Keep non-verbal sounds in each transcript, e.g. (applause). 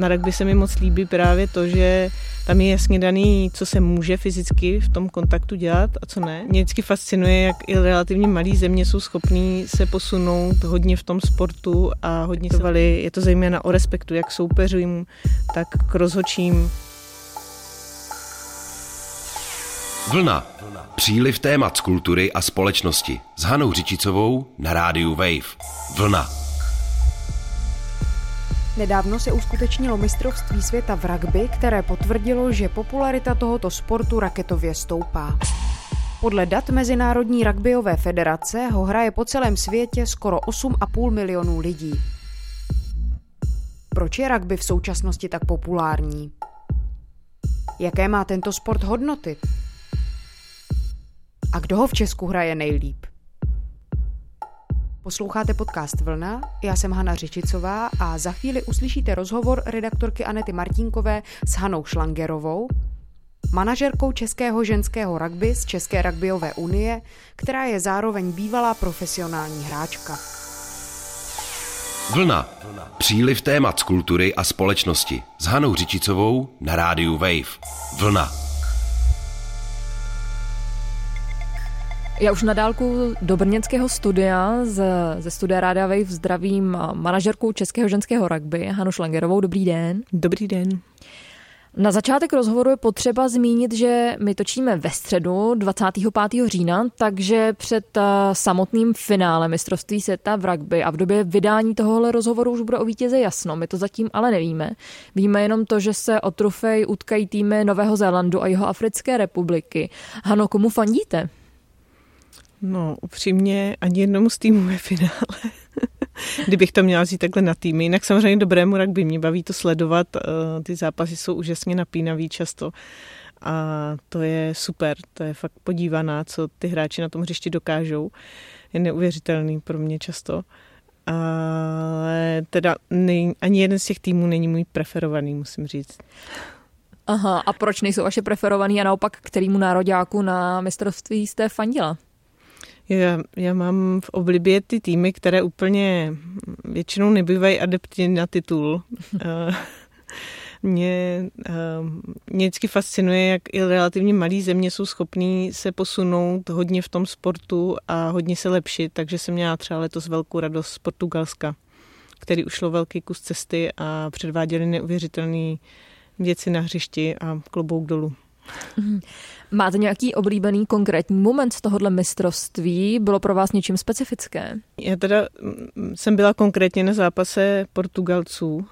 na rugby se mi moc líbí právě to, že tam je jasně daný, co se může fyzicky v tom kontaktu dělat a co ne. Mě vždycky fascinuje, jak i relativně malé země jsou schopní se posunout hodně v tom sportu a hodně se Je to zejména o respektu, jak soupeřím, tak k rozhočím. Vlna. Příliv témat z kultury a společnosti. S Hanou Řičicovou na rádiu Wave. Vlna. Nedávno se uskutečnilo mistrovství světa v rugby, které potvrdilo, že popularita tohoto sportu raketově stoupá. Podle dat Mezinárodní rugbyové federace ho hraje po celém světě skoro 8,5 milionů lidí. Proč je rugby v současnosti tak populární? Jaké má tento sport hodnoty? A kdo ho v Česku hraje nejlíp? Posloucháte podcast Vlna, já jsem Hana Řičicová a za chvíli uslyšíte rozhovor redaktorky Anety Martínkové s Hanou Šlangerovou, manažerkou Českého ženského rugby z České rugbyové unie, která je zároveň bývalá profesionální hráčka. Vlna. Příliv témat z kultury a společnosti s Hanou Řičicovou na rádiu Wave. Vlna. Já už na dálku do brněnského studia z, ze studia Rádia Wave zdravím manažerku Českého ženského rugby Hanu Šlangerovou. Dobrý den. Dobrý den. Na začátek rozhovoru je potřeba zmínit, že my točíme ve středu 25. října, takže před eh, samotným finále mistrovství světa v rugby a v době vydání tohohle rozhovoru už bude o vítěze jasno. My to zatím ale nevíme. Víme jenom to, že se o trofej utkají týmy Nového Zélandu a jeho Africké republiky. Hano, komu fandíte? No, upřímně ani jednomu z týmu ve finále. (laughs) Kdybych to měla vzít takhle na týmy. Jinak samozřejmě dobrému rugby mě baví to sledovat. Eh, ty zápasy jsou úžasně napínavý často. A to je super, to je fakt podívaná, co ty hráči na tom hřišti dokážou. Je neuvěřitelný pro mě často. Ale teda nej, ani jeden z těch týmů není můj preferovaný, musím říct. Aha, a proč nejsou vaše preferovaný a naopak kterýmu nároďáku na mistrovství jste fandila? Já, já mám v oblibě ty týmy, které úplně většinou nebývají adepty na titul. (laughs) Eh, mě, eh, mě vždycky fascinuje, jak i relativně malé země jsou schopní se posunout hodně v tom sportu a hodně se lepšit, takže jsem měla třeba letos velkou radost z Portugalska, který ušlo velký kus cesty a předváděli neuvěřitelné věci na hřišti a klobouk dolů. Mhm. Máte nějaký oblíbený konkrétní moment z tohohle mistrovství? Bylo pro vás něčím specifické? Já teda jsem byla konkrétně na zápase Portugalců uh,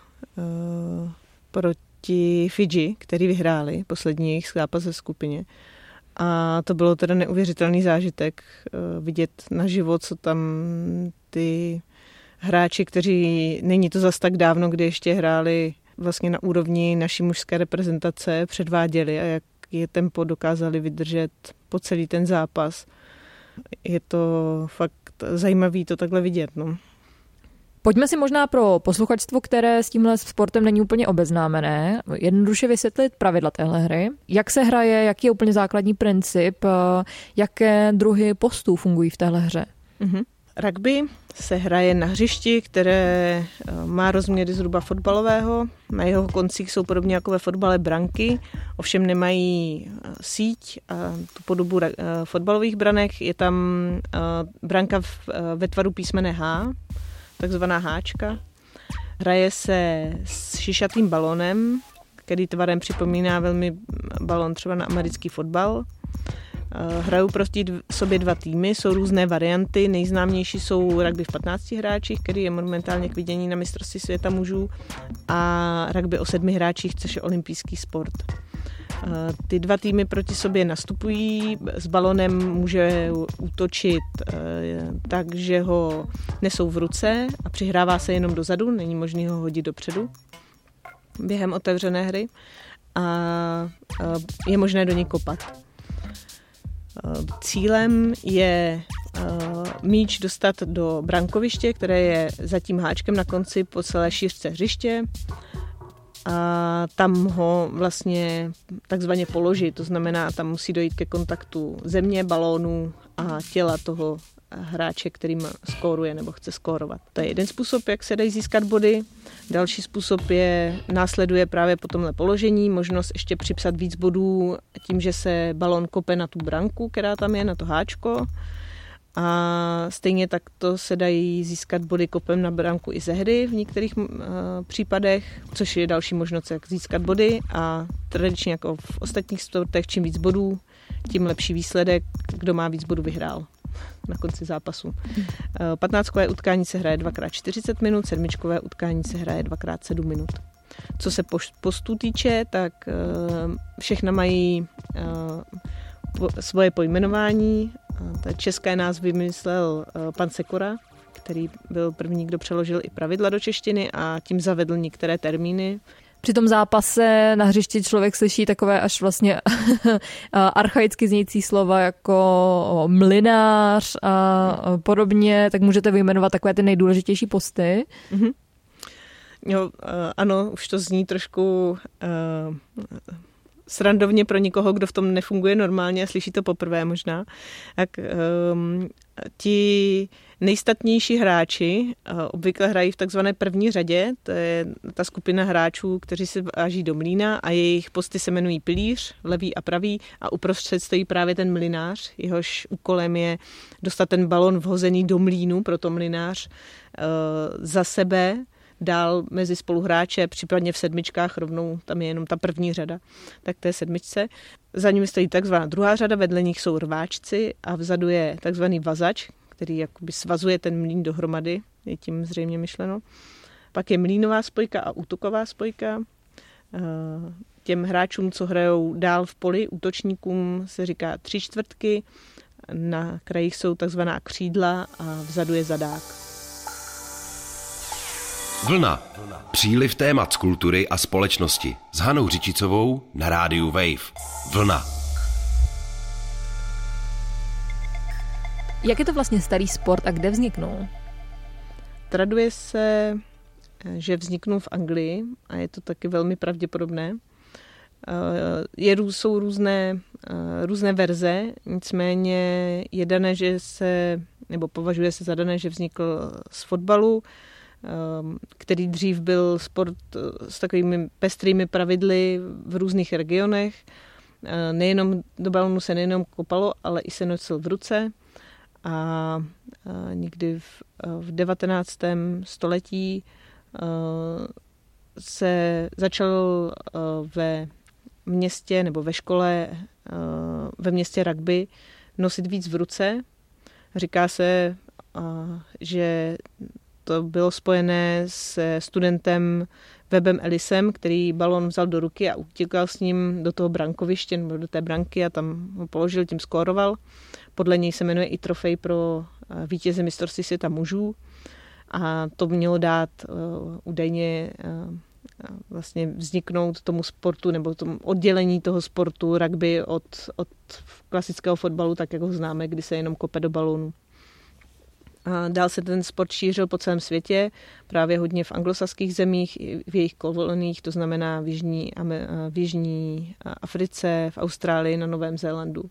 proti Fidži, který vyhráli poslední jejich zápas ve skupině. A to bylo teda neuvěřitelný zážitek uh, vidět na život, co tam ty hráči, kteří není to zas tak dávno, kdy ještě hráli vlastně na úrovni naší mužské reprezentace, předváděli a jak je tempo dokázali vydržet po celý ten zápas. Je to fakt zajímavý to takhle vidět. No. Pojďme si možná pro posluchačstvo, které s tímhle sportem není úplně obeznámené, jednoduše vysvětlit pravidla téhle hry. Jak se hraje, jaký je úplně základní princip, jaké druhy postů fungují v téhle hře? Mm-hmm. Rugby se hraje na hřišti, které eh, má rozměry zhruba fotbalového. Na jeho koncích jsou podobně jako ve fotbale branky, ovšem nemají eh, síť a tu podobu eh, fotbalových branek. Je tam branka ve tvaru písmene H, takzvaná háčka. Hraje se s šišatým balonem, který tvarem připomíná velmi balon třeba na americký fotbal. Eh, hrajou proti sobě dva týmy, jsou různé varianty, nejznámější jsou rugby v 15 hráčích, který je momentálně k vidění na mistrovství světa mužů a rugby o sedmi hráčích, což je olympijský sport. Eh, ty dva týmy proti sobě nastupují, s balonem může útočit eh, tak, že ho nesou v ruce a přihrává se jenom dozadu, není možné ho hodit dopředu během otevřené hry a je možné do něj kopat. Cílem je eh, míč dostat do brankoviště, které je za tím háčkem na konci po celé šířce hřiště. A tam ho vlastně takzvaně položit, to znamená, tam musí dojít ke kontaktu země, balónu a těla toho hráče, kterým skóruje nebo chce skórovat. To je jeden způsob, jak se dají získat body. Další způsob je, následuje právě po tomhle položení, možnost ještě připsat víc bodů tím, že se balon kope na tu branku, která tam je, na to háčko. A stejně tak to se dají získat body kopem na branku i ze hry v některých uh, případech, což je další možnost, jak získat body. A tradičně jako v ostatních sportech, čím víc bodů, tím lepší výsledek, kdo má víc bodů vyhrál na konci zápasu. 15kové eh, utkání se hraje 2x40 minut, sedmičkové utkání se hraje 2x7 minut. Co se postů týče, tak eh, všechna mají svoje pojmenování. Ta české názvy vymyslel pan Sekora, který byl první, kdo přeložil i pravidla do češtiny a tím zavedl některé termíny. Při tom zápase na hřišti člověk slyší takové až vlastně (laughs) archaicky znějící slova jako mlinář a podobně, tak můžete vyjmenovat takové ty nejdůležitější posty. Mm-hmm. Jo, ano, už to zní trošku uh, srandovně pro někoho, kdo v tom nefunguje normálně a slyší to poprvé možná. Tak um, ti nejstatnější hráči uh, obvykle hrají v takzvané první řadě, to je ta skupina hráčů, kteří se váží do mlína a jejich posty se jmenují pilíř, levý a pravý a uprostřed stojí právě ten mlinář, jehož úkolem je dostat ten balon vhozený do mlínu, proto mlinář uh, za sebe dál mezi spoluhráče, případně v sedmičkách rovnou, tam je jenom ta první řada, tak je sedmičce. Za nimi stojí takzvaná druhá řada, vedle nich jsou rváčci a vzadu je takzvaný vazač, který jakoby svazuje ten mlín dohromady, je tím zřejmě myšleno. Pak je mlínová spojka a útoková spojka. Eh, těm hráčům, co hrajou dál v poli, útočníkům se říká tři čtvrtky, na krajích jsou takzvaná křídla a vzadu je zadák. Vlna. Příliv témat z kultury a společnosti s Hanou Řičicovou na rádiu Wave. Vlna. Jak je to vlastně starý sport a kde vzniknul? Traduje se, že vzniknul v Anglii a je to taky velmi pravděpodobné. Eh, je, jsou různé, eh, různé verze, nicméně je dané, že se, nebo považuje se za dané, že vznikl z fotbalu, který dřív byl sport eh, s takovými pestrými pravidly v různých regionech. Eh, nejenom do balonu se nejenom kopalo, ale i se nosil v ruce. A eh, někdy v, v 19. století se začal ve městě nebo ve škole ve městě rugby nosit víc v ruce. Říká se, že to bylo spojené s studentem Webem Ellisem, který balon vzal do ruky a utíkal s ním do toho brankoviště nebo do té branky a tam ho položil, tím skóroval. Podle něj se jmenuje i trofej pro eh, vítěze mistrovství světa mužů a to mělo dát uh, údajně uh, vlastně vzniknout tomu sportu nebo tomu oddělení toho sportu rugby od, od klasického fotbalu, tak jak ho známe, kdy se jenom kope do balónu. A dál se ten sport šířil po celém světě, právě hodně v anglosaských zemích, v jejich koloniích, to znamená v Jižní, v Jižní Africe, v Austrálii, na Novém Zélandu.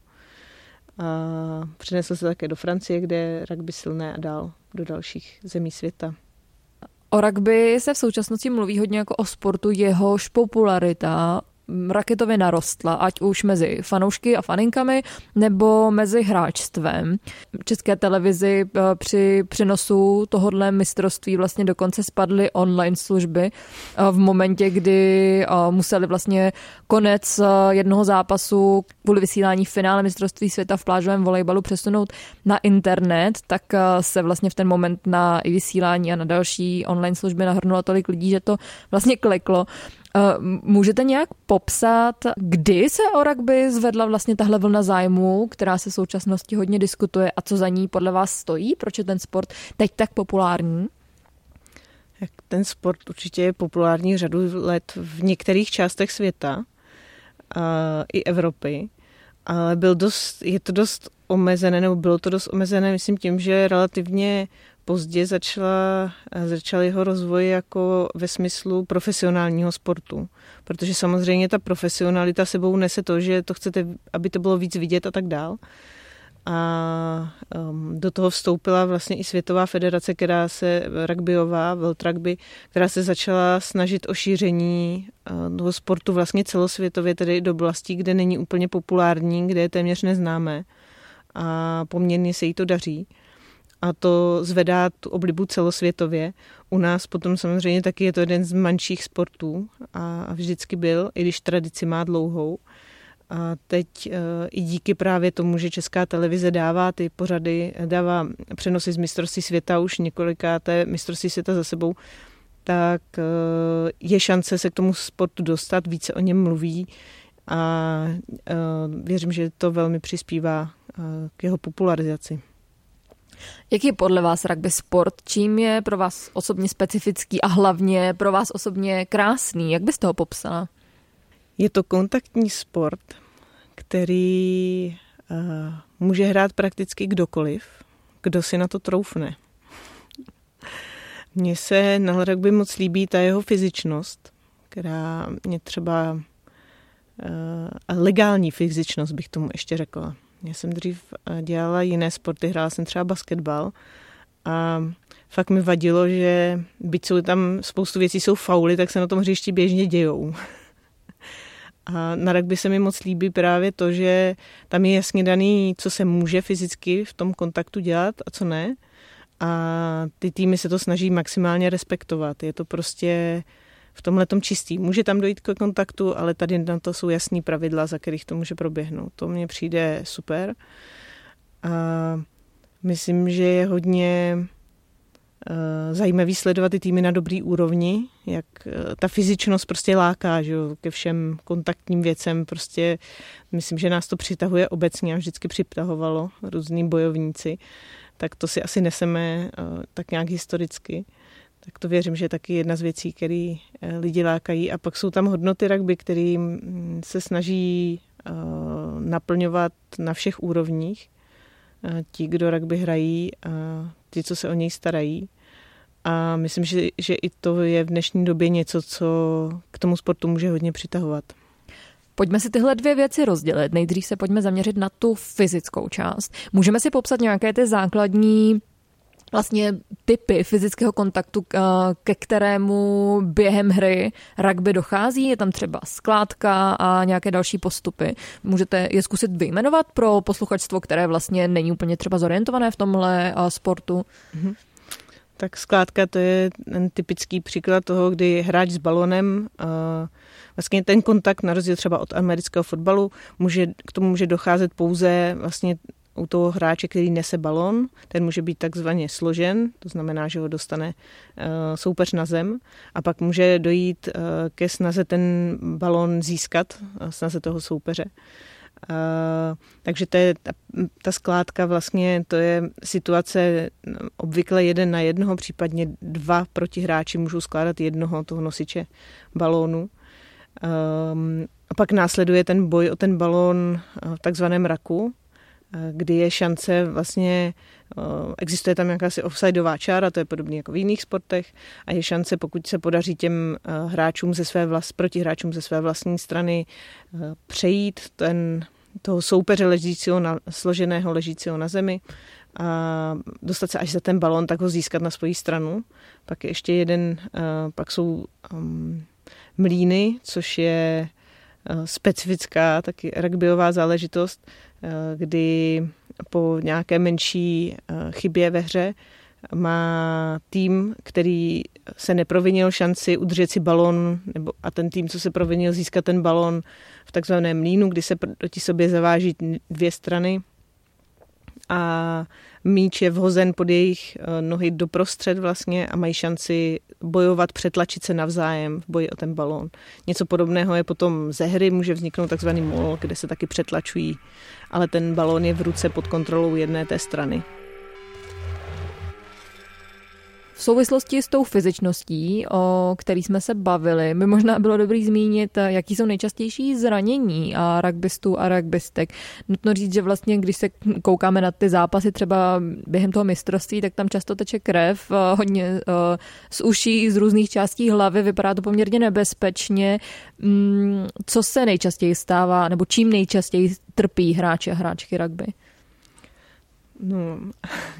A přinesl se také do Francie, kde je rugby silné a dál do dalších zemí světa. O rugby se v současnosti mluví hodně jako o sportu, jehož popularita raketově narostla, ať už mezi fanoušky a faninkami, nebo mezi hráčstvem. České televizi eh, při přenosu tohohle mistrovství vlastně dokonce spadly online služby eh, v momentě, kdy eh, museli vlastně konec jednoho zápasu kvůli vysílání finále mistrovství světa v plážovém volejbalu přesunout na internet, tak se vlastně v ten moment na vysílání a na další online služby nahrnulo tolik lidí, že to vlastně kleklo. Eh, můžete nějak popsat, kdy se o rugby zvedla vlastně tahle vlna zájmu, která se v současnosti hodně diskutuje a co za ní podle vás stojí? Proč je ten sport teď tak populární? Ten sport určitě je populární řadu let v některých částech světa a i Evropy, ale byl dost, je to dost omezené, nebo bylo to dost omezené, myslím tím, že relativně pozdě začala, začal jeho rozvoj jako ve smyslu profesionálního sportu. Protože samozřejmě ta profesionalita sebou nese to, že to chcete, aby to bylo víc vidět a tak dál. a um, do toho vstoupila vlastně i Světová federace, která se, rugbyová, World Rugby, která se začala snažit o šíření uh, toho sportu vlastně celosvětově, tedy do oblastí, kde není úplně populární, kde je téměř neznámé a poměrně se jí to daří a to zvedá tu oblibu celosvětově. U nás potom samozřejmě taky je to jeden z manších sportů a vždycky byl, i když tradici má dlouhou. A teď e, i díky právě tomu, že Česká televize dává ty pořady, dává přenosy z mistrovství světa už několikáté mistrovství světa za sebou, tak e, je šance se k tomu sportu dostat, více o něm mluví a e, věřím, že to velmi přispívá k jeho popularizaci. Jaký je podle vás rugby sport? Čím je pro vás osobně specifický a hlavně pro vás osobně krásný? Jak byste ho popsala? Je to kontaktní sport, který uh, může hrát prakticky kdokoliv, kdo si na to troufne. Mně se na rugby moc líbí ta jeho fyzičnost, která mě třeba uh, legální fyzičnost bych tomu ještě řekla. Já jsem dřív uh, dělala jiné sporty, hrála jsem třeba basketbal a fakt mi vadilo, že byť jsou tam spoustu věcí jsou fauly, tak se na tom hřišti běžně dějou. (laughs) A na rugby se mi moc líbí právě to, že tam je jasně daný, co se může fyzicky v tom kontaktu dělat a co ne. A ty týmy se to snaží maximálně respektovat. Je to prostě v tomhle tom čistý. Může tam dojít k kontaktu, ale tady na to jsou jasný pravidla, za kterých to může proběhnout. To mně přijde super. A myslím, že je hodně Eh, zajímavý sledovat ty týmy na dobrý úrovni, jak eh, ta fyzičnost prostě láká, že jo, ke všem kontaktním věcem, prostě myslím, že nás to přitahuje obecně a vždycky přitahovalo různý bojovníci, tak to si asi neseme eh, tak nějak historicky. Tak to věřím, že je taky jedna z věcí, které lidi lákají. A pak jsou tam hodnoty rugby, které se snaží naplňovat na všech úrovních. Ti, kdo rugby hrají, a ti, co se o něj starají. A myslím, že, že i to je v dnešní době něco, co k tomu sportu může hodně přitahovat. Pojďme si tyhle dvě věci rozdělit. Nejdřív se pojďme zaměřit na tu fyzickou část. Můžeme si popsat nějaké ty základní vlastně typy fyzického kontaktu, ke kterému během hry rugby dochází. Je tam třeba skládka a nějaké další postupy. Můžete je zkusit vyjmenovat pro posluchačstvo, které vlastně není úplně třeba zorientované v tomhle sportu? Mm-hmm. Tak skládka to je ten typický příklad toho, kdy hráč s balonem, vlastně ten kontakt na rozdíl třeba od amerického fotbalu, může, k tomu může docházet pouze vlastně u toho hráče, který nese balon, ten může být takzvaně složen, to znamená, že ho dostane soupeř na zem a pak může dojít ke snaze ten balon získat, snaze toho soupeře. Uh, takže to je, ta, ta skládka vlastně, to je situace obvykle jeden na jednoho, případně dva protihráči můžou skládat jednoho toho nosiče balónu. Um, a pak následuje ten boj o ten balón v takzvaném raku, kdy je šance vlastně, existuje tam jakási offsideová čára, to je podobně jako v jiných sportech, a je šance, pokud se podaří těm hráčům ze své vlast, protihráčům ze své vlastní strany přejít ten, toho soupeře ležícího na, složeného ležícího na zemi a dostat se až za ten balon, tak ho získat na svoji stranu. Pak je ještě jeden, pak jsou um, mlíny, což je specifická taky rugbyová záležitost, kdy po nějaké menší chybě ve hře má tým, který se neprovinil šanci udržet si balon, nebo a ten tým, co se provinil, získat ten balon v takzvaném mlínu, kdy se proti sobě zaváží dvě strany. A míč je vhozen pod jejich eh, nohy doprostřed vlastně a mají šanci bojovat, přetlačit se navzájem v boji o ten balón. Něco podobného je potom ze hry, může vzniknout takzvaný mol, kde se taky přetlačují, ale ten balón je v ruce pod kontrolou jedné té strany. V souvislosti s tou fyzičností, o který jsme se bavili, by možná bylo dobrý zmínit, jaký jsou nejčastější zranění a rugbystů a rugbystek. Nutno říct, že vlastně, když se koukáme na ty zápasy třeba během toho mistrovství, tak tam často teče krev, hodně z uší, z různých částí hlavy, vypadá to poměrně nebezpečně. Mm, co se nejčastěji stává, nebo čím nejčastěji trpí hráči a hráčky rugby? No,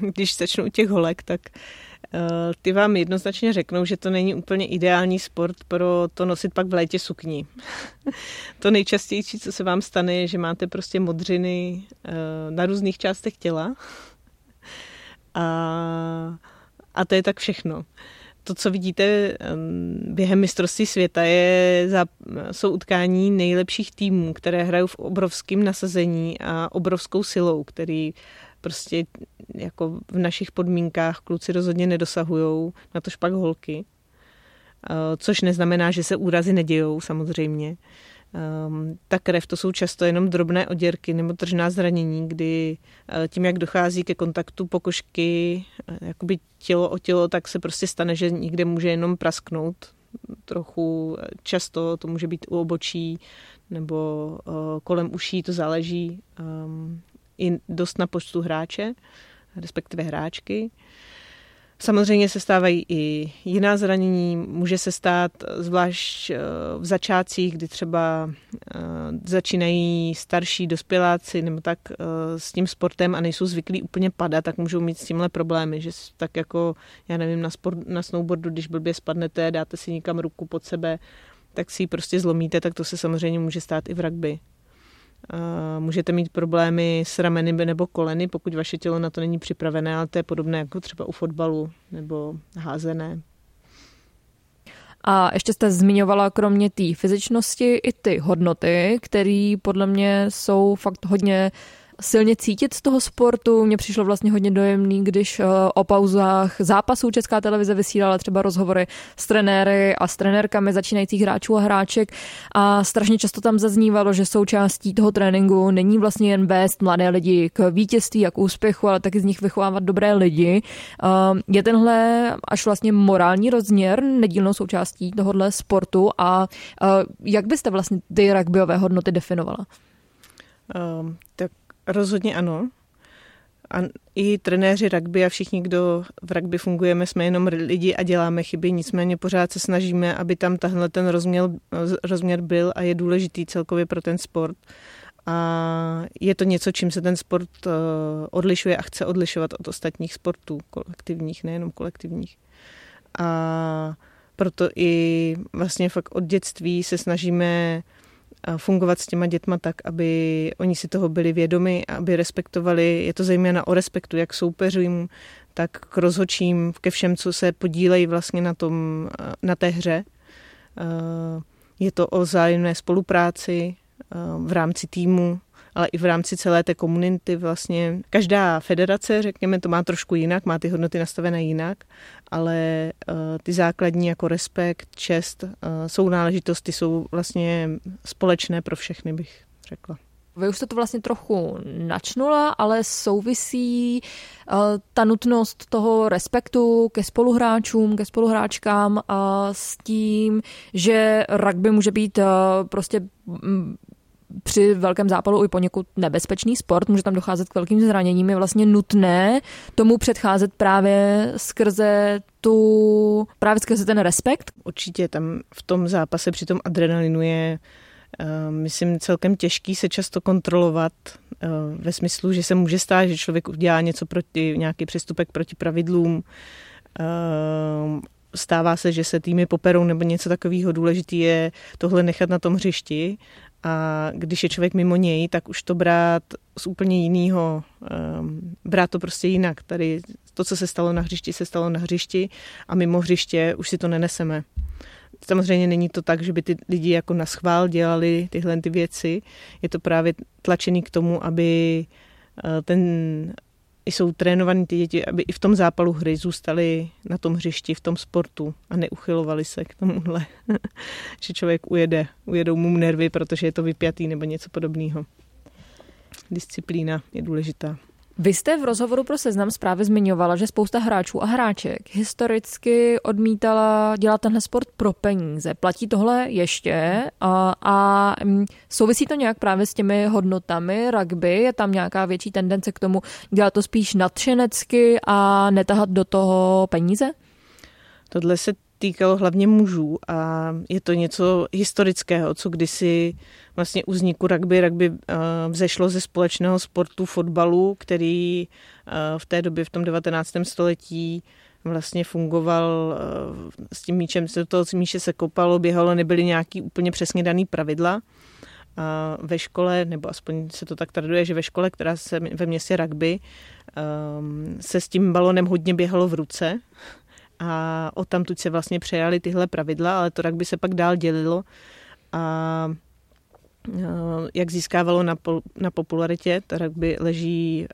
(laughs) když začnu u těch holek, tak uh, ty vám jednoznačně řeknou, že to není úplně ideální sport pro to nosit pak v létě sukni. (laughs) to nejčastější, co se vám stane, je, že máte prostě modřiny uh, na různých částech těla. a, a to je tak všechno to, co vidíte během mistrovství světa, je za, jsou utkání nejlepších týmů, které hrajou v obrovském nasazení a obrovskou silou, který prostě jako v našich podmínkách kluci rozhodně nedosahují, na to špak holky. Což neznamená, že se úrazy nedějou samozřejmě. Um, ta krev to jsou často jenom drobné oděrky nebo tržná zranění, kdy uh, tím, jak dochází ke kontaktu pokožky, uh, jakoby tělo o tělo, tak se prostě stane, že někde může jenom prasknout trochu. Často to může být u obočí nebo kolem uší, to záleží um, i dost na počtu hráče, respektive hráčky. Samozřejmě se stávají i jiná zranění. Může se stát zvlášť eh, v začátcích, kdy třeba eh, začínají starší dospěláci nebo tak eh, s tím sportem a nejsou zvyklí úplně padat, tak můžou mít s tímhle problémy, že tak jako, já nevím, na, sport, na snowboardu, když blbě spadnete, dáte si někam ruku pod sebe, tak si ji prostě zlomíte, tak to se samozřejmě může stát i v rugby. Můžete mít problémy s rameny nebo koleny, pokud vaše tělo na to není připravené, ale to je podobné jako třeba u fotbalu nebo házené. A ještě jste zmiňovala kromě té fyzičnosti i ty hodnoty, které podle mě jsou fakt hodně silně cítit z toho sportu. Mně přišlo vlastně hodně dojemný, když eh, o pauzách zápasů Česká televize vysílala třeba rozhovory s trenéry a s trenérkami začínajících hráčů a hráček a strašně často tam zaznívalo, že součástí toho tréninku není vlastně jen vést mladé lidi k vítězství a k úspěchu, ale taky z nich vychovávat dobré lidi. Eh, je tenhle až vlastně morální rozměr nedílnou součástí tohohle sportu a eh, jak byste vlastně ty rugbyové hodnoty definovala? Um, tak Rozhodně ano. A i trenéři rugby a všichni, kdo v rugby fungujeme, jsme jenom lidi a děláme chyby, nicméně pořád se snažíme, aby tam tahle ten rozměr, rozměr byl a je důležitý celkově pro ten sport. A je to něco, čím se ten sport eh, odlišuje a chce odlišovat od ostatních sportů, kolektivních, nejenom kolektivních. A proto i vlastně fakt od dětství se snažíme fungovat s těma dětma tak, aby oni si toho byli vědomi, aby respektovali, je to zejména o respektu, jak soupeřům, tak k rozhočím, ke všem, co se podílejí vlastně na, tom, na té hře. Je to o zájemné spolupráci v rámci týmu, ale i v rámci celé té komunity vlastně. Každá federace, řekněme, to má trošku jinak, má ty hodnoty nastavené jinak, ale uh, ty základní jako respekt, čest, uh, jsou náležitosti, jsou vlastně společné pro všechny, bych řekla. Vy už jste to vlastně trochu načnula, ale souvisí uh, ta nutnost toho respektu ke spoluhráčům, ke spoluhráčkám uh, s tím, že rugby může být prostě při velkém zápalu i poněkud nebezpečný sport, může tam docházet k velkým zraněním, je vlastně nutné tomu předcházet právě skrze tu, právě skrze ten respekt? Určitě tam v tom zápase při tom adrenalinu je Uh, myslím, celkem těžký se často kontrolovat uh, ve smyslu, že se může stát, že člověk udělá něco proti, nějaký přestupek proti pravidlům. Stává se, že se týmy poperou nebo něco takového. Důležité je tohle nechat na tom hřišti a když je člověk mimo něj, tak už to brát z úplně jiného, um, brát to prostě jinak. Tady to, co se stalo na hřišti, se stalo na hřišti a mimo hřiště už si to neneseme. Samozřejmě není to tak, že by ty lidi jako na schvál dělali tyhle ty věci. Je to právě tlačený k tomu, aby eh, ten jsou trénovaní ty děti, aby i v tom zápalu hry zůstali na tom hřišti, v tom sportu a neuchylovali se k tomuhle, (laughs) že člověk ujede, ujedou mu nervy, protože je to vypjatý nebo něco podobného. Disciplína je důležitá. Vy jste v rozhovoru pro seznam zprávy zmiňovala, že spousta hráčů a hráček historicky odmítala dělat tenhle sport pro peníze. Platí tohle ještě a, a mm, souvisí to nějak právě s těmi hodnotami rugby? Je tam nějaká větší tendence k tomu dělat to spíš nadšenecky a netahat do toho peníze? Tohle se týkalo hlavně mužů a je to něco historického, co kdysi vlastně u vzniku rugby, rugby vzešlo ze společného sportu fotbalu, který v té době v tom 19. století vlastně fungoval s tím míčem, se toho míče se kopalo, běhalo, nebyly nějaký úplně přesně daný pravidla. A ve škole, nebo aspoň se to tak traduje, že ve škole, která se ve městě rugby, se s tím balonem hodně běhalo v ruce, a odtamtud se vlastně přejali tyhle pravidla, ale to rugby se pak dál dělilo a jak získávalo na, pol, na popularitě, to rugby leží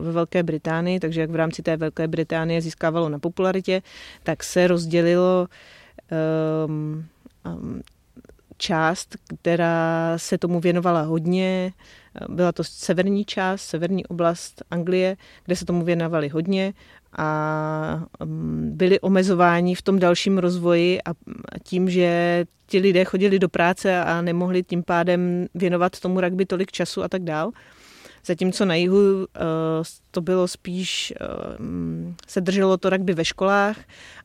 ve Velké Británii, takže jak v rámci té Velké Británie získávalo na popularitě, tak se rozdělilo um, um, část, která se tomu věnovala hodně. Byla to severní část, severní oblast Anglie, kde se tomu věnovali hodně a mm, byli omezováni v tom dalším rozvoji a tím, že ti lidé chodili do práce a nemohli tím pádem věnovat tomu rugby tolik času a tak dál. Zatímco na jihu eh, to bylo spíš, eh, se drželo to rugby ve školách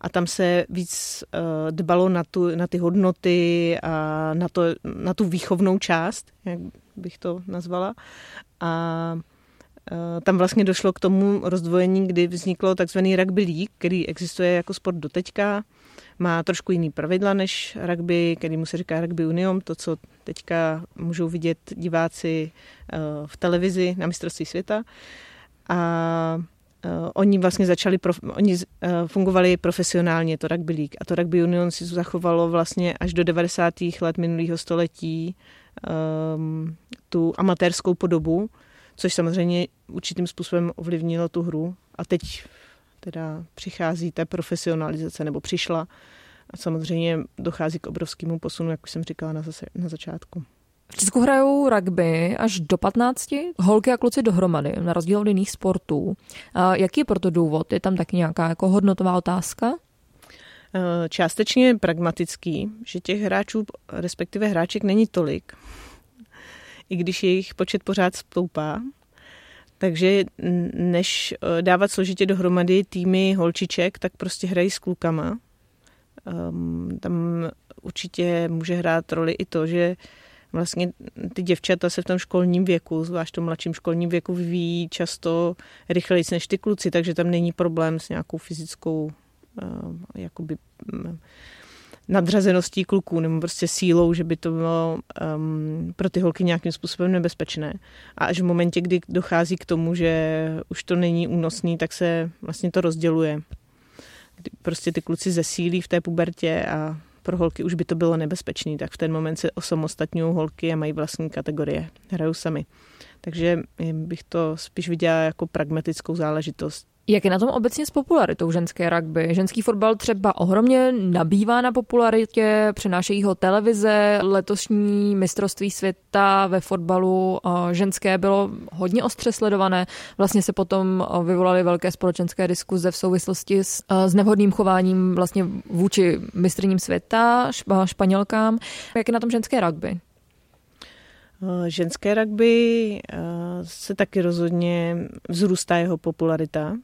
a tam se víc eh, dbalo na, tu, na ty hodnoty a na, to, na tu výchovnou část, bych to nazvala. A tam vlastně došlo k tomu rozdvojení, kdy vzniklo takzvaný rugby league, který existuje jako sport doteďka. Má trošku jiný pravidla než rugby, který mu se říká rugby union, to, co teďka můžou vidět diváci eh, v televizi na mistrovství světa. A Uh, oni vlastně začali, oni fungovali profesionálně, to rugby league. A to rugby union si zachovalo vlastně až do 90. let minulého století um, tu amatérskou podobu, což samozřejmě určitým způsobem ovlivnilo tu hru. A teď teda přichází ta profesionalizace, nebo přišla. A samozřejmě dochází k obrovskému posunu, jak už jsem říkala na, zase, na začátku. V Česku hrajou rugby až do 15, holky a kluci dohromady, na rozdíl od jiných sportů. A jaký je proto důvod? Je tam taky nějaká jako hodnotová otázka? E, částečně pragmatický, že těch hráčů, respektive hráček není tolik, i když jejich počet pořád stoupá. Takže než e, dávat složitě dohromady týmy holčiček, tak prostě hrají s klukama. Um, tam určitě může hrát roli i to, že vlastně ty děvčata se v tom školním věku, zvlášť v tom mladším školním věku, vyvíjí často rychleji než ty kluci, takže tam není problém s nějakou fyzickou jakoby, nadřazeností kluků nebo prostě sílou, že by to bylo um, pro ty holky nějakým způsobem nebezpečné. A až v momentě, kdy dochází k tomu, že už to není únosný, tak se vlastně to rozděluje. Kdy prostě ty kluci zesílí v té pubertě a pro holky už by to bylo nebezpečné, tak v ten moment se osamostatňují holky a mají vlastní kategorie, hrajou sami. Takže bych to spíš viděla jako pragmatickou záležitost. Jak je na tom obecně s popularitou ženské rugby? Ženský fotbal třeba ohromně nabývá na popularitě, přenášejí ho televize, letošní mistrovství světa ve fotbalu ženské bylo hodně ostře sledované. Vlastně se potom vyvolaly velké společenské diskuze v souvislosti s, s nevhodným chováním vlastně vůči mistrním světa, španělkám. Jak je na tom ženské rugby? Ženské rugby se taky rozhodně vzrůstá jeho popularita.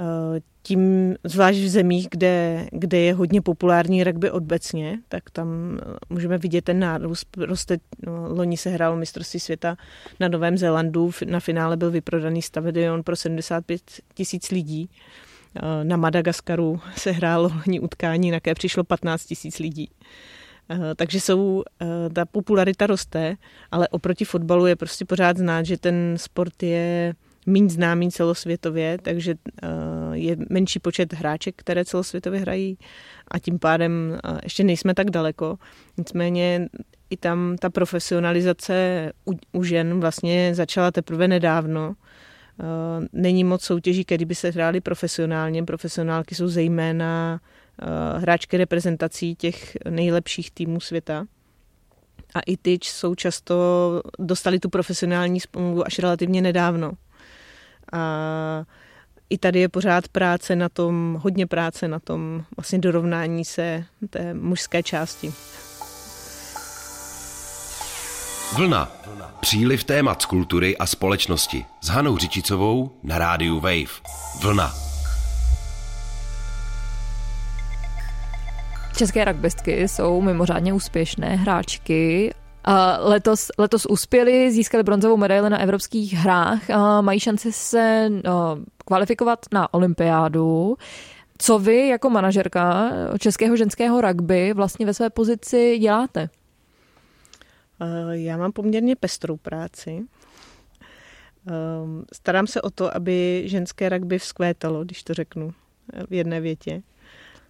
Eh, tím, zvlášť v zemích, kde, kde je hodně populární rugby obecně, tak tam eh, můžeme vidět ten nárůst. Roste, no, loni se hrálo mistrovství světa na Novém Zélandu, na finále byl vyprodaný stadion pro 75 tisíc lidí. Eh, na Madagaskaru se hrálo loni utkání, na které přišlo 15 tisíc lidí. Takže jsou, ta popularita roste, ale oproti fotbalu je prostě pořád znát, že ten sport je méně známý celosvětově, takže eh, je menší počet hráček, které celosvětově hrají a tím pádem eh, ještě nejsme tak daleko. Nicméně i tam ta profesionalizace u, žen vlastně začala teprve nedávno. Eh, není moc soutěží, které by se hrály profesionálně. Profesionálky jsou zejména hráčky reprezentací těch nejlepších týmů světa. A i ty jsou často dostali tu profesionální smlouvu až relativně nedávno. A i tady je pořád práce na tom, hodně práce na tom vlastně dorovnání se té mužské části. Vlna. Příliv témat z kultury a společnosti. S Hanou Řičicovou na rádiu Wave. Vlna. České rugbystky jsou mimořádně úspěšné hráčky Letos, letos uspěli, získali bronzovou medaili na evropských hrách, mají šanci se kvalifikovat na olympiádu. Co vy jako manažerka českého ženského rugby vlastně ve své pozici děláte? Já mám poměrně pestrou práci. Ehm, starám se o to, aby ženské rugby vzkvétalo, když to řeknu v jedné větě.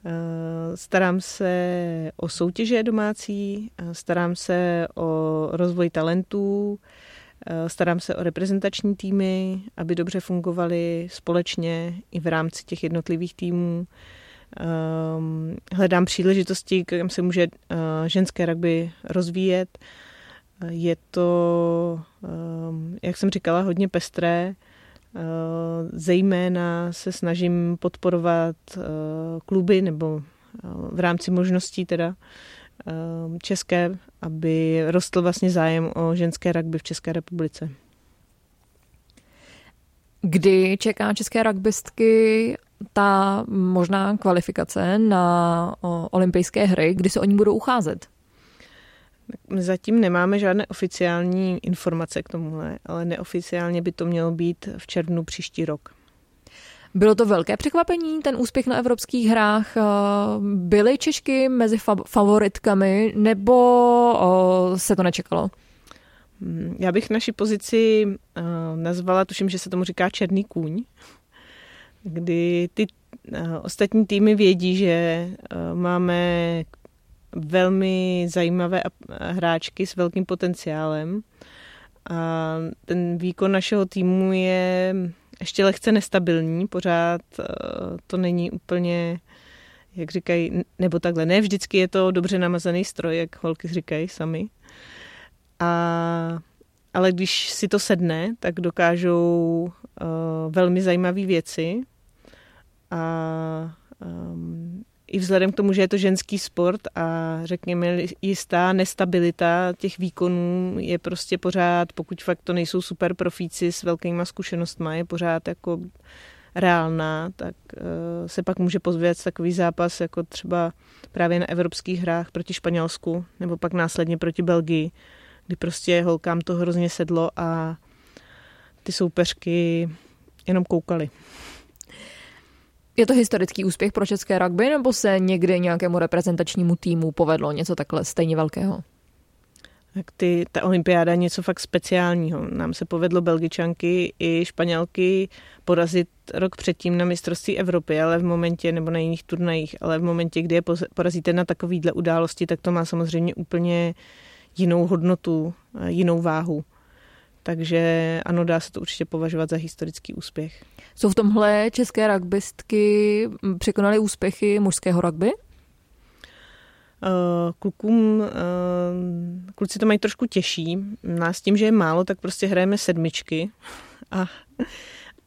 Eh, starám se o soutěže domácí, eh, starám se o rozvoj talentů, eh, starám se o reprezentační týmy, aby dobře fungovaly společně i v rámci těch jednotlivých týmů. Hledám příležitosti, kam se může ženské rugby rozvíjet. Je to, jak jsem říkala, hodně pestré. Eh, zejména se snažím podporovat eh, kluby nebo eh, v rámci možností teda české, aby rostl vlastně zájem o ženské rugby v České republice. Kdy čeká české rugbystky ta možná kvalifikace na olympijské hry, kdy se oni budou ucházet? Zatím nemáme žádné oficiální informace k tomuhle, ale neoficiálně by to mělo být v červnu příští rok. Bylo to velké překvapení, ten úspěch na evropských hrách. Byly Češky mezi favoritkami nebo se to nečekalo? Hmm, já bych naši pozici nazvala, tuším, že se tomu říká černý kůň, kdy ty ostatní týmy vědí, že máme velmi zajímavé hráčky s velkým potenciálem. A ten výkon našeho týmu je ještě lehce nestabilní, pořád eh, to není úplně, jak říkají, nebo takhle, ne vždycky je to dobře namazaný stroj, jak holky říkají sami. A, ale když si to sedne, tak dokážou uh, velmi zajímavé věci a um, i vzhledem k tomu, že je to ženský sport a řekněme jistá nestabilita těch výkonů je prostě pořád, pokud fakt to nejsou super profíci s velkýma zkušenostmi, je pořád jako reálná, tak uh, se pak může pozvět takový zápas jako třeba právě na evropských hrách proti Španělsku nebo pak následně proti Belgii, kdy prostě holkám to hrozně sedlo a ty soupeřky jenom koukali. Je to historický úspěch pro české rugby, nebo se někdy nějakému reprezentačnímu týmu povedlo něco takhle stejně velkého? Tak ty, ta olympiáda je něco fakt speciálního. Nám se povedlo Belgičanky i Španělky porazit rok předtím na mistrovství Evropy, ale v momentě, nebo na jiných turnajích, ale v momentě, kdy je porazíte na takovýhle události, tak to má samozřejmě úplně jinou hodnotu, jinou váhu. Takže ano, dá se to určitě považovat za historický úspěch. Jsou v tomhle české rugbystky překonaly úspěchy mužského rugby? Uh, klukům, uh, kluci to mají trošku těžší. Nás tím, že je málo, tak prostě hrajeme sedmičky a,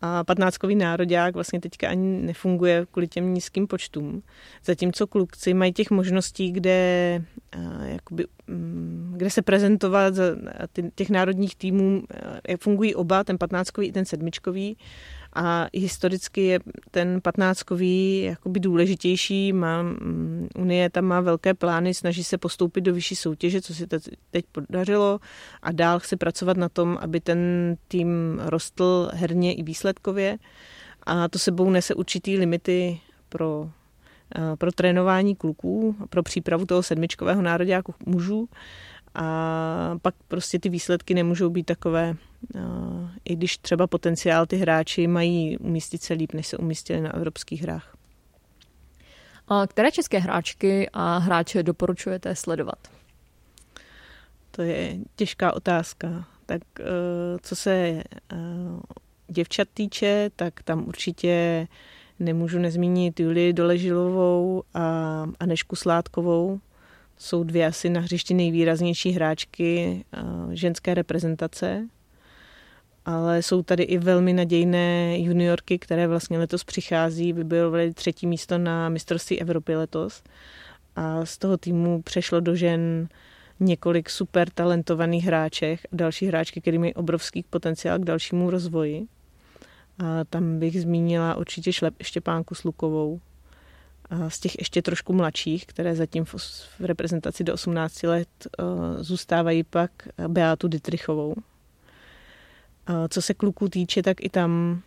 a patnáctkový národák vlastně teďka ani nefunguje kvůli těm nízkým počtům. Zatímco kluci mají těch možností, kde, uh, jakoby, um, kde se prezentovat těch národních týmů, jak fungují oba, ten patnáctkový i ten sedmičkový, a historicky je ten patnáctkový jakoby důležitější. Má, mm, Unie tam má velké plány, snaží se postoupit do vyšší soutěže, co se teď podařilo. A dál chce pracovat na tom, aby ten tým rostl herně i výsledkově. A to sebou nese určitý limity pro pro trénování kluků, pro přípravu toho sedmičkového nároďáku mužů. A pak prostě ty výsledky nemůžou být takové, i když třeba potenciál ty hráči mají umístit se líp, než se umístili na evropských hrách. A které české hráčky a hráče doporučujete sledovat? To je těžká otázka. Tak e, co se e, děvčat týče, tak tam určitě nemůžu nezmínit Julii Doležilovou a Anešku Sládkovou, jsou dvě asi na hřišti nejvýraznější hráčky eh, ženské reprezentace, ale jsou tady i velmi nadějné juniorky, které vlastně letos přichází, vybojovaly třetí místo na mistrovství Evropy letos a z toho týmu přešlo do žen několik super talentovaných hráček a další hráčky, které mají obrovský potenciál k dalšímu rozvoji. A tam bych zmínila určitě Štěpánku Slukovou, z těch ještě trošku mladších, které zatím v, reprezentaci do 18 let zůstávají pak Beátu Dietrichovou. Co se kluků týče, tak i tam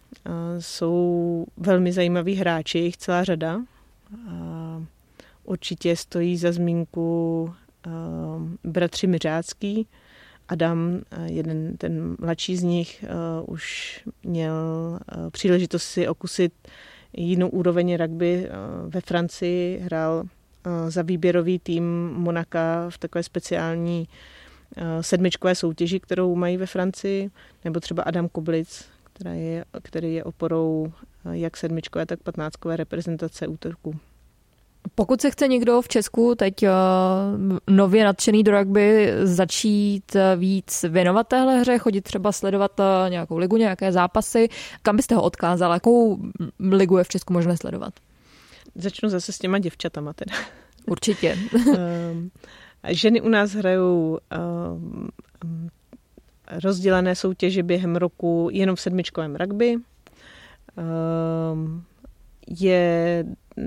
jsou velmi zajímaví hráči, jich celá řada. Určitě stojí za zmínku bratři Miřácký, Adam, jeden ten mladší z nich, už měl příležitost si okusit jinou úroveň rugby ve Francii, hrál za výběrový tým Monaka v takové speciální sedmičkové soutěži, kterou mají ve Francii, nebo třeba Adam Koblic, která je, který je oporou jak sedmičkové, tak patnáctkové reprezentace útorku. Pokud se chce někdo v Česku teď uh, nově nadšený do rugby začít víc věnovat téhle hře, chodit třeba sledovat nějakou ligu, nějaké zápasy, kam byste ho odkázala? Jakou ligu je v Česku možné sledovat? Začnu zase s těma děvčatama teda. Určitě. (laughs) ženy u nás hrajou um, rozdělené soutěže během roku jenom v sedmičkovém rugby. Um, je,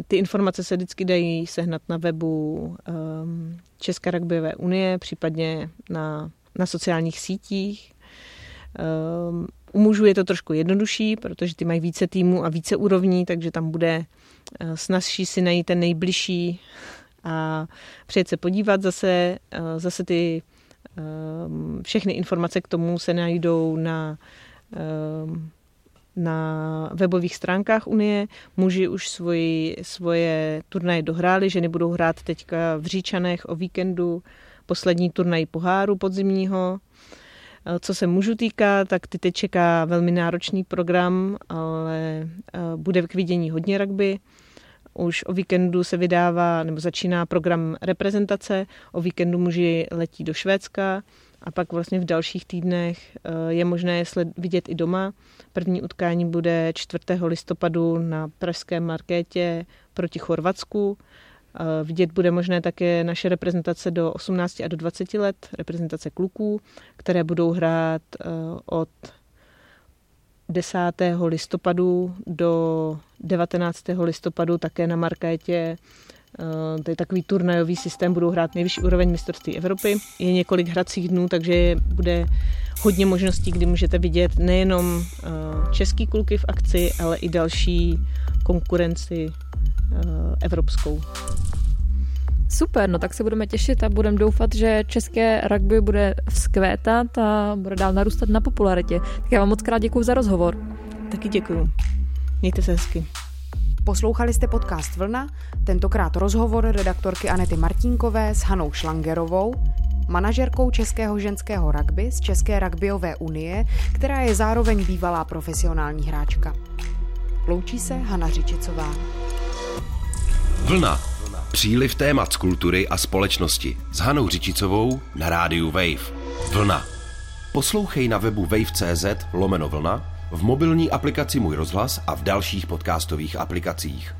ty informace se vždycky dají sehnat na webu um, České rugbyové unie, případně na, na sociálních sítích. U mužů je to trošku jednodušší, protože ty mají více týmů a více úrovní, takže tam bude snazší si najít ten nejbližší a přijet se podívat. Zase, uh, zase ty um, všechny informace k tomu se najdou na um, na webových stránkách Unie. Muži už svoji, svoje turnaje dohráli, ženy budou hrát teďka v Říčanech o víkendu poslední turnaj poháru podzimního. Co se mužů týká, tak ty teď čeká velmi náročný program, ale eh, bude k vidění hodně rugby. Už o víkendu se vydává, nebo začíná program reprezentace. O víkendu muži letí do Švédska a pak vlastně v dalších týdnech eh, je možné je vidět i doma. První utkání bude 4. listopadu na pražském markétě proti Chorvatsku. Eh, vidět bude možné také naše reprezentace do 18 a do 20 let, reprezentace kluků, které budou hrát eh, od 10. listopadu do 19. listopadu také na markétě to je takový turnajový systém, budou hrát nejvyšší úroveň mistrovství Evropy. Je několik hracích dnů, takže bude hodně možností, kdy můžete vidět nejenom eh, český kluky v akci, ale i další konkurenci eh, evropskou. Super, no tak se budeme těšit a budeme doufat, že české rugby bude vzkvétat a bude dál narůstat na popularitě. Tak já vám moc krát děkuji za rozhovor. Taky děkuji. Mějte se hezky. Poslouchali jste podcast Vlna, tentokrát rozhovor redaktorky Anety Martínkové s Hanou Šlangerovou, manažerkou českého ženského rugby z České rugbyové unie, která je zároveň bývalá profesionální hráčka. Loučí se Hana Řičicová. Vlna. Příliv témat z kultury a společnosti s Hanou Řičicovou na rádiu Wave. Vlna. Poslouchej na webu wave.cz lomeno vlna v mobilní aplikaci Můj rozhlas a v dalších podcastových aplikacích.